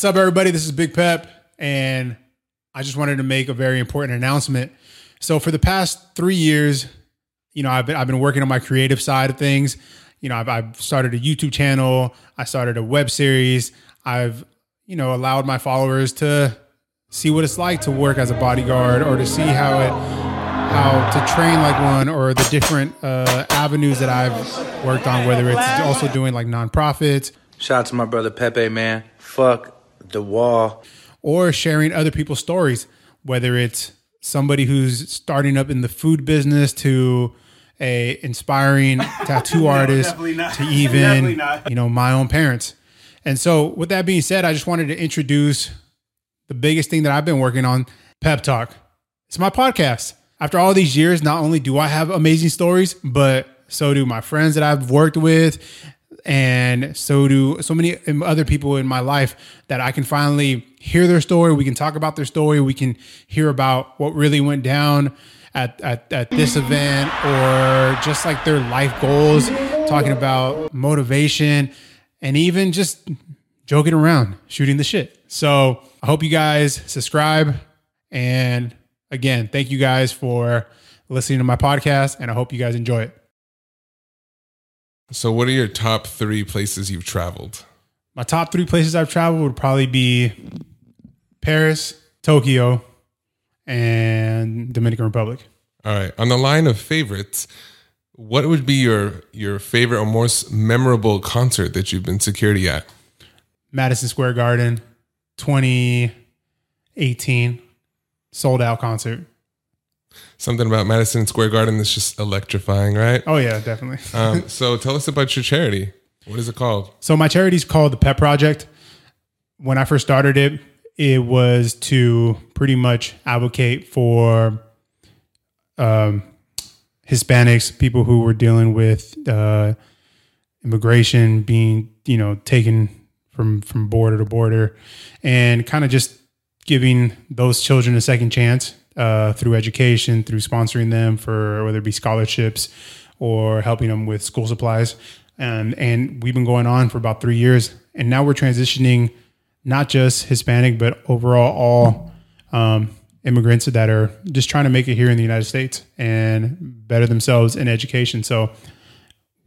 What's up, everybody? This is Big Pep, and I just wanted to make a very important announcement. So, for the past three years, you know, I've been I've been working on my creative side of things. You know, I've, I've started a YouTube channel. I started a web series. I've you know allowed my followers to see what it's like to work as a bodyguard or to see how it how to train like one or the different uh, avenues that I've worked on, whether it's also doing like nonprofits Shout out to my brother Pepe, man. Fuck the wall. or sharing other people's stories, whether it's somebody who's starting up in the food business to a inspiring tattoo artist definitely to even you know my own parents. And so with that being said, I just wanted to introduce the biggest thing that I've been working on, Pep Talk. It's my podcast. After all these years, not only do I have amazing stories, but so do my friends that I've worked with and so do so many other people in my life that I can finally hear their story. We can talk about their story. We can hear about what really went down at, at, at this event or just like their life goals, talking about motivation and even just joking around, shooting the shit. So I hope you guys subscribe. And again, thank you guys for listening to my podcast. And I hope you guys enjoy it. So, what are your top three places you've traveled? My top three places I've traveled would probably be Paris, Tokyo, and Dominican Republic. All right. On the line of favorites, what would be your your favorite or most memorable concert that you've been security at? Madison Square Garden, 2018, sold out concert. Something about Madison Square Garden that's just electrifying, right? Oh, yeah, definitely. Um, so, tell us about your charity. What is it called? So my charity is called the Pet Project. When I first started it, it was to pretty much advocate for um, Hispanics, people who were dealing with uh, immigration, being you know taken from from border to border, and kind of just giving those children a second chance uh, through education, through sponsoring them for whether it be scholarships or helping them with school supplies. And, and we've been going on for about three years. And now we're transitioning not just Hispanic, but overall all um, immigrants that are just trying to make it here in the United States and better themselves in education. So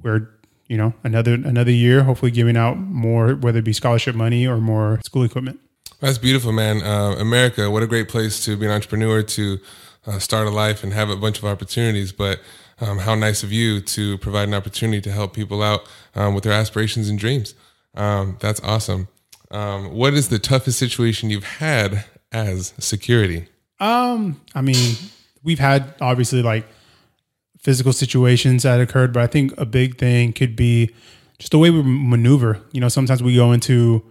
we're you know another another year hopefully giving out more whether it be scholarship money or more school equipment That's beautiful, man. Uh, America, what a great place to be an entrepreneur, to uh, start a life and have a bunch of opportunities. But um, how nice of you to provide an opportunity to help people out um, with their aspirations and dreams. Um, that's awesome. Um, what is the toughest situation you've had as security? Um, I mean, we've had obviously like physical situations that occurred, but I think a big thing could be just the way we maneuver. You know, sometimes we go into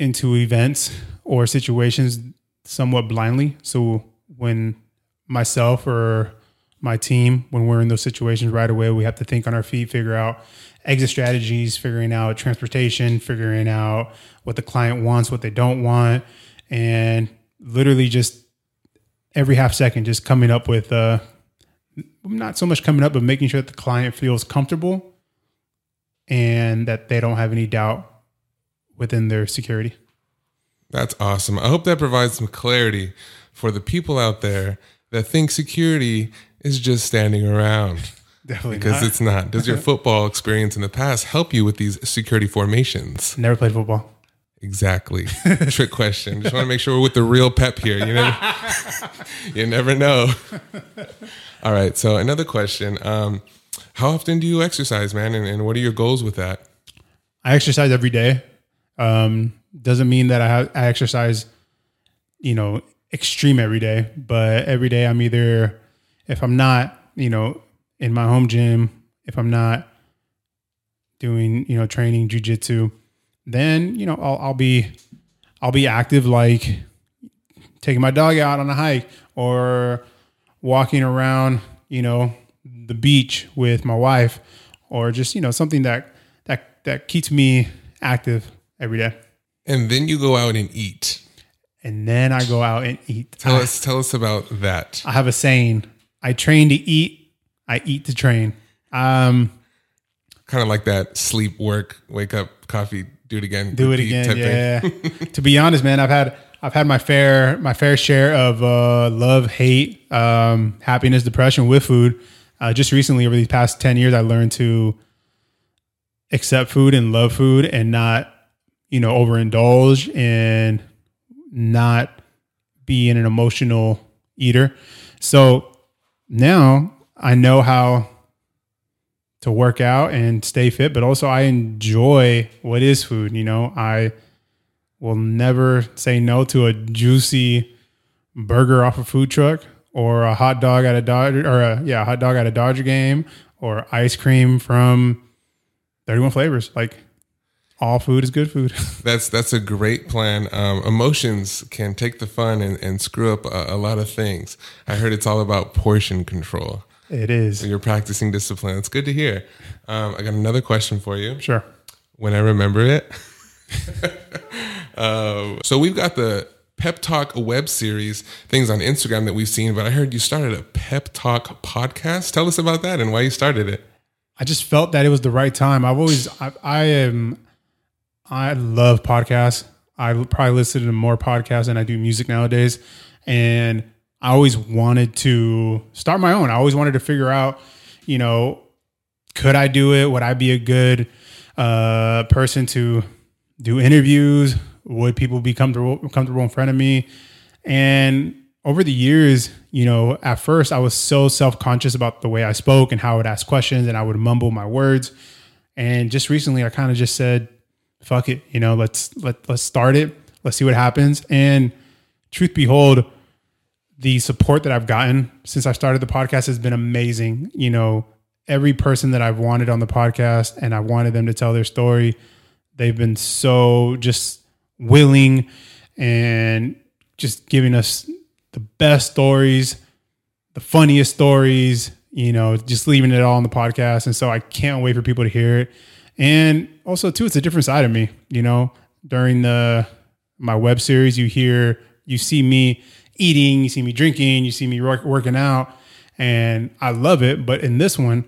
into events or situations somewhat blindly. So when myself or my team, when we're in those situations right away, we have to think on our feet, figure out exit strategies, figuring out transportation, figuring out what the client wants, what they don't want, and literally just every half second, just coming up with uh, not so much coming up, but making sure that the client feels comfortable and that they don't have any doubt within their security. That's awesome. I hope that provides some clarity for the people out there that think security is just standing around. Definitely Because not. it's not. Does your football experience in the past help you with these security formations? Never played football. Exactly. Trick question. Just want to make sure we're with the real pep here. You never, you never know. All right. So another question. Um, how often do you exercise, man? And, and what are your goals with that? I exercise every day. Um, doesn't mean that I, I exercise, you know, extreme every day, but every day I'm either, if I'm not, you know, in my home gym, if I'm not doing, you know, training jujitsu, then, you know, I'll, I'll be, I'll be active, like taking my dog out on a hike or walking around, you know, the beach with my wife or just, you know, something that, that, that keeps me active every day. And then you go out and eat. And then I go out and eat. Tell I, us, tell us about that. I have a saying: I train to eat, I eat to train. Um, Kind of like that sleep, work, wake up, coffee do it again. do it again. Yeah. to be honest, man, I've had I've had my fair my fair share of uh, love, hate, um, happiness, depression with food. Uh, just recently, over these past ten years, I learned to accept food and love food, and not you know overindulge and not be an emotional eater. So now I know how to work out and stay fit, but also I enjoy what is food. You know, I will never say no to a juicy burger off a food truck or a hot dog at a Dodger or a yeah, hot dog at a Dodger game or ice cream from 31 flavors. Like all food is good food. That's that's a great plan. Um, emotions can take the fun and, and screw up a, a lot of things. I heard it's all about portion control. it is. You're practicing discipline. It's good to hear. Um, I got another question for you. Sure. when I remember it. um, so we've got the Pep Talk web series things on Instagram that we've seen, but I heard you started a Pep Talk podcast. Tell us about that and why you started it. I just felt that it was the right time. I've always, I, I am, I love podcasts. I probably listen to more podcasts than I do music nowadays. And I always wanted to start my own. I always wanted to figure out, you know, could I do it? Would I be a good uh, person to do interviews? Would people be comfortable comfortable in front of me? And over the years, you know, at first I was so self conscious about the way I spoke and how I would ask questions and I would mumble my words. And just recently, I kind of just said, "Fuck it," you know, let's let let's start it. Let's see what happens. And truth behold, the support that I've gotten since I started the podcast has been amazing. You know, every person that I've wanted on the podcast and I wanted them to tell their story, they've been so just willing and just giving us the best stories, the funniest stories, you know, just leaving it all on the podcast. And so I can't wait for people to hear it. And also too, it's a different side of me, you know, during the my web series, you hear, you see me eating, you see me drinking, you see me work, working out, and I love it. But in this one,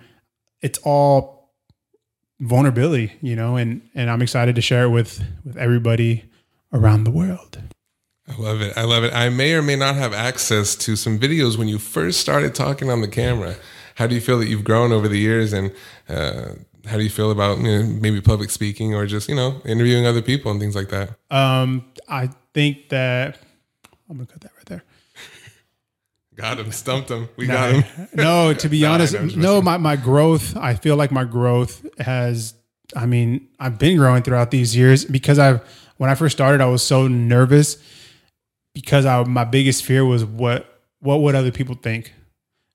it's all vulnerability, you know, and and I'm excited to share it with with everybody around the world. I love it. I love it. I may or may not have access to some videos when you first started talking on the camera. How do you feel that you've grown over the years, and uh, how do you feel about you know, maybe public speaking or just you know interviewing other people and things like that? Um, I think that I'm gonna cut that right there. Got him, stumped him. We got him. no, to be No, honest, know, I'm just no, my, my growth, I feel like my growth has, I mean, I've been growing throughout these years because I've, when I first started, I was so nervous because I, my biggest fear was what, what would other people think?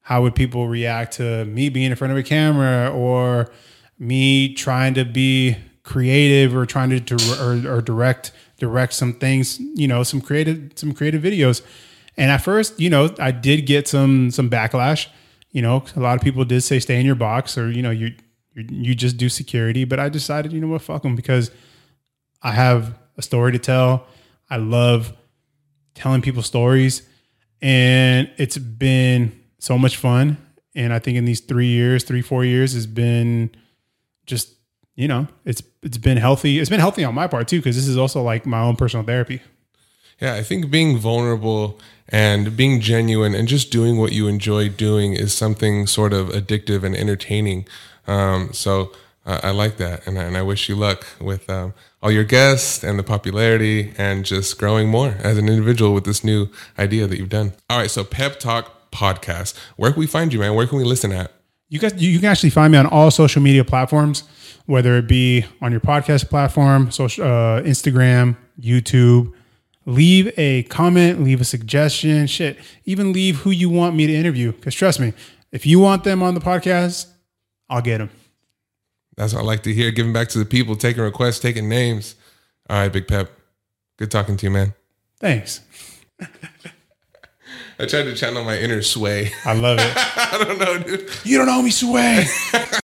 How would people react to me being in front of a camera or me trying to be creative or trying to, dir- or, or direct, direct some things, you know, some creative, some creative videos. And at first, you know, I did get some some backlash. You know, a lot of people did say stay in your box or you know you, you just do security. But I decided, you know what, fuck them because I have a story to tell. I love telling people stories, and it's been so much fun. And I think in these three years, three four years, has been just you know it's it's been healthy. It's been healthy on my part too because this is also like my own personal therapy. Yeah, I think being vulnerable and being genuine and just doing what you enjoy doing is something sort of addictive and entertaining. Um, so uh, I like that, and I, and I wish you luck with um, all your guests and the popularity and just growing more as an individual with this new idea that you've done. All right, so Pep Talk podcast. Where can we find you, man? Where can we listen at? You guys, you can actually find me on all social media platforms, whether it be on your podcast platform, social, uh, Instagram, YouTube. Leave a comment, leave a suggestion, shit. Even leave who you want me to interview. Because trust me, if you want them on the podcast, I'll get them. That's what I like to hear. Giving back to the people, taking requests, taking names. All right, Big Pep. Good talking to you, man. Thanks. I tried to channel my inner sway. I love it. I don't know, dude. you don't owe me sway.